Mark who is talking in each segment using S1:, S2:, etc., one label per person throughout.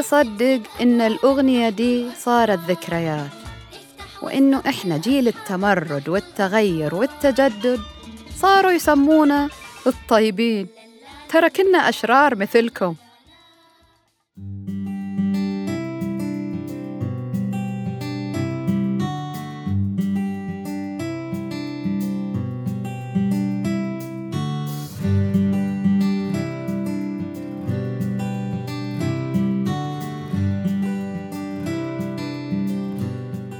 S1: يصدق إن الأغنية دي صارت ذكريات وإنه إحنا جيل التمرد والتغير والتجدد صاروا يسمونا الطيبين. ترى كنا أشرار مثلكم.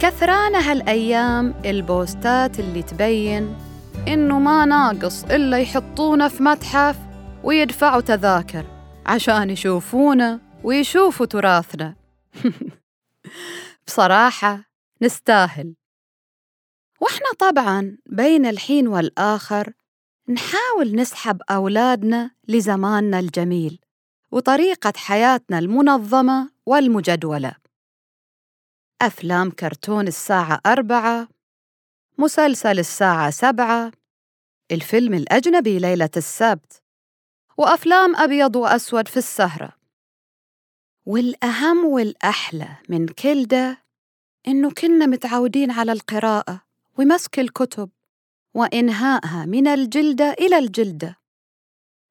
S1: كثرانة هالأيام البوستات اللي تبين إنه ما ناقص إلا يحطونا في متحف ويدفعوا تذاكر عشان يشوفونا ويشوفوا تراثنا. بصراحة نستاهل. وإحنا طبعاً بين الحين والآخر نحاول نسحب أولادنا لزماننا الجميل وطريقة حياتنا المنظمة والمجدولة. أفلام كرتون الساعة أربعة مسلسل الساعة سبعة الفيلم الأجنبي ليلة السبت وأفلام أبيض وأسود في السهرة. والأهم والأحلى من كل ده إنه كنا متعودين على القراءة ومسك الكتب وإنهائها من الجلدة إلى الجلدة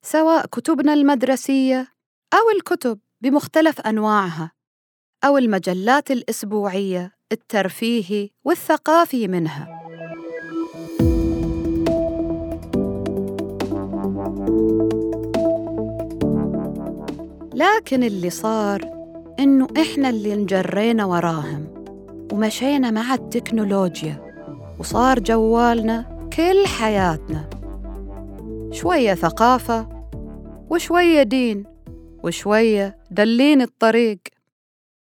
S1: سواء كتبنا المدرسية أو الكتب بمختلف أنواعها. أو المجلات الأسبوعية الترفيهي والثقافي منها. لكن اللي صار إنه إحنا اللي انجرينا وراهم ومشينا مع التكنولوجيا وصار جوالنا كل حياتنا. شوية ثقافة وشوية دين وشوية دلين الطريق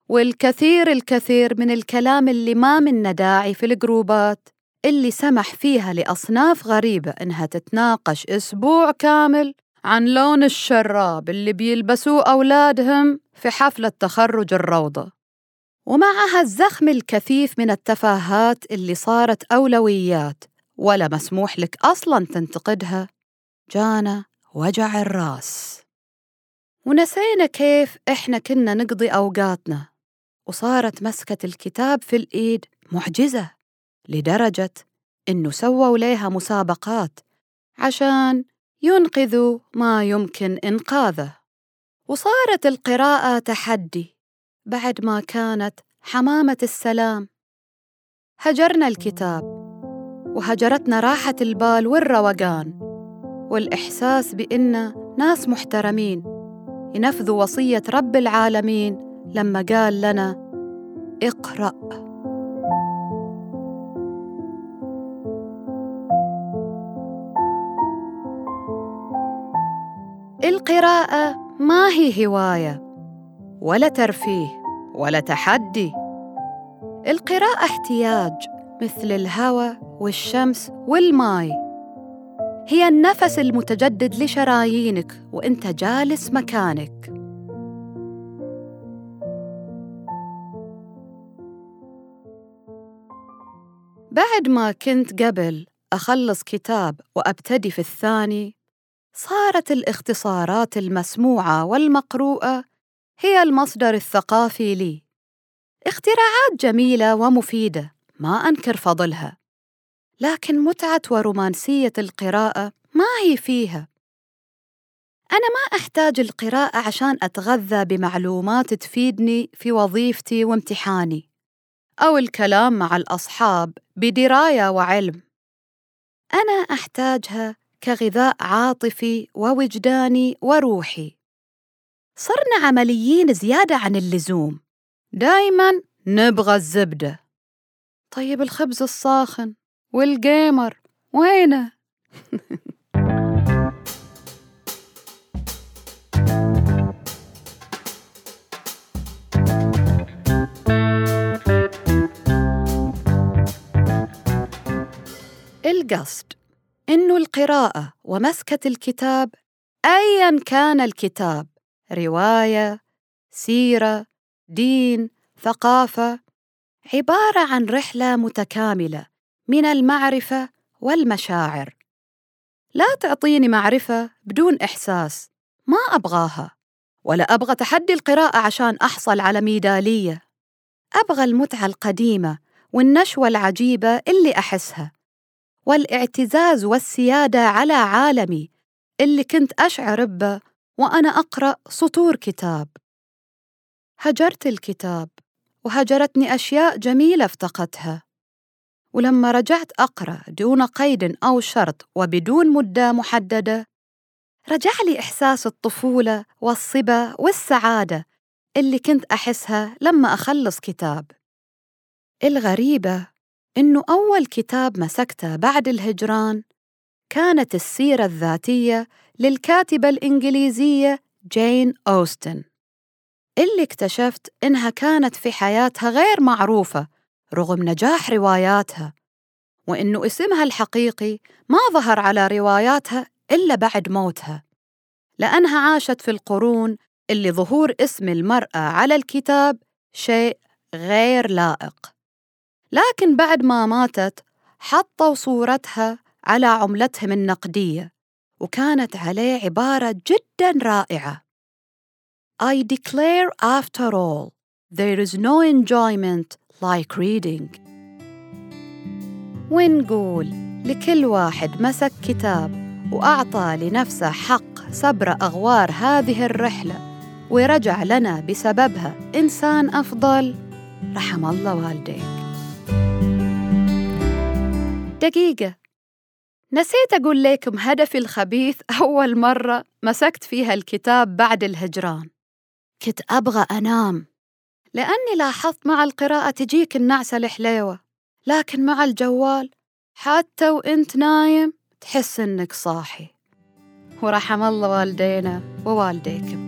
S1: والكثير الكثير من الكلام اللي ما منا داعي في الجروبات اللي سمح فيها لأصناف غريبة إنها تتناقش أسبوع كامل عن لون الشراب اللي بيلبسوه أولادهم في حفلة تخرج الروضة. ومعها الزخم الكثيف من التفاهات اللي صارت أولويات ولا مسموح لك أصلاً تنتقدها جانا وجع الراس. ونسينا كيف إحنا كنا نقضي أوقاتنا. وصارت مسكة الكتاب في الإيد معجزة لدرجة إنه سووا ليها مسابقات عشان ينقذوا ما يمكن إنقاذه. وصارت القراءة تحدي بعد ما كانت حمامة السلام. هجرنا الكتاب وهجرتنا راحة البال والروقان والإحساس بإن ناس محترمين ينفذوا وصية رب العالمين لما قال لنا اقرأ. القراءة ما هي هواية ولا ترفيه ولا تحدي. القراءة احتياج مثل الهواء والشمس والماي. هي النفس المتجدد لشرايينك وأنت جالس مكانك. بعد ما كنت قبل أخلص كتاب وأبتدي في الثاني صارت الاختصارات المسموعة والمقروءة هي المصدر الثقافي لي. اختراعات جميلة ومفيدة ما أنكر فضلها. لكن متعة ورومانسية القراءة ما هي فيها. أنا ما أحتاج القراءة عشان أتغذى بمعلومات تفيدني في وظيفتي وامتحاني. أو الكلام مع الأصحاب بدراية وعلم. أنا أحتاجها كغذاء عاطفي ووجداني وروحي. صرنا عمليين زيادة عن اللزوم. دايما نبغى الزبدة. طيب الخبز الصاخن والجيمر وينه؟ القصد إنه القراءة ومسكة الكتاب أيا كان الكتاب رواية سيرة دين ثقافة عبارة عن رحلة متكاملة من المعرفة والمشاعر. لا تعطيني معرفة بدون إحساس ما أبغاها ولا أبغى تحدي القراءة عشان أحصل على ميدالية. أبغى المتعة القديمة والنشوة العجيبة اللي أحسها. والاعتزاز والسيادة على عالمي اللي كنت أشعر به وأنا أقرأ سطور كتاب. هجرت الكتاب وهجرتني أشياء جميلة افتقدتها. ولما رجعت أقرأ دون قيد أو شرط وبدون مدة محددة رجع لي إحساس الطفولة والصبا والسعادة اللي كنت أحسها لما أخلص كتاب. الغريبة إنه أول كتاب مسكته بعد الهجران كانت السيرة الذاتية للكاتبة الإنجليزية جين أوستن. اللي اكتشفت إنها كانت في حياتها غير معروفة رغم نجاح رواياتها وإنه اسمها الحقيقي ما ظهر على رواياتها إلا بعد موتها لأنها عاشت في القرون اللي ظهور اسم المرأة على الكتاب شيء غير لائق. لكن بعد ما ماتت حطوا صورتها على عملتهم النقدية وكانت عليه عبارة جدا رائعة. I declare after all there is no enjoyment like reading. ونقول لكل واحد مسك كتاب وأعطى لنفسه حق سبر أغوار هذه الرحلة ورجع لنا بسببها إنسان أفضل. رحم الله والديك دقيقة. نسيت أقول لكم هدفي الخبيث أول مرة مسكت فيها الكتاب بعد الهجران. كنت أبغى أنام. لأني لاحظت مع القراءة تجيك النعسة الحليوة. لكن مع الجوال حتى وإنت نايم تحس إنك صاحي. ورحم الله والدينا ووالديكم.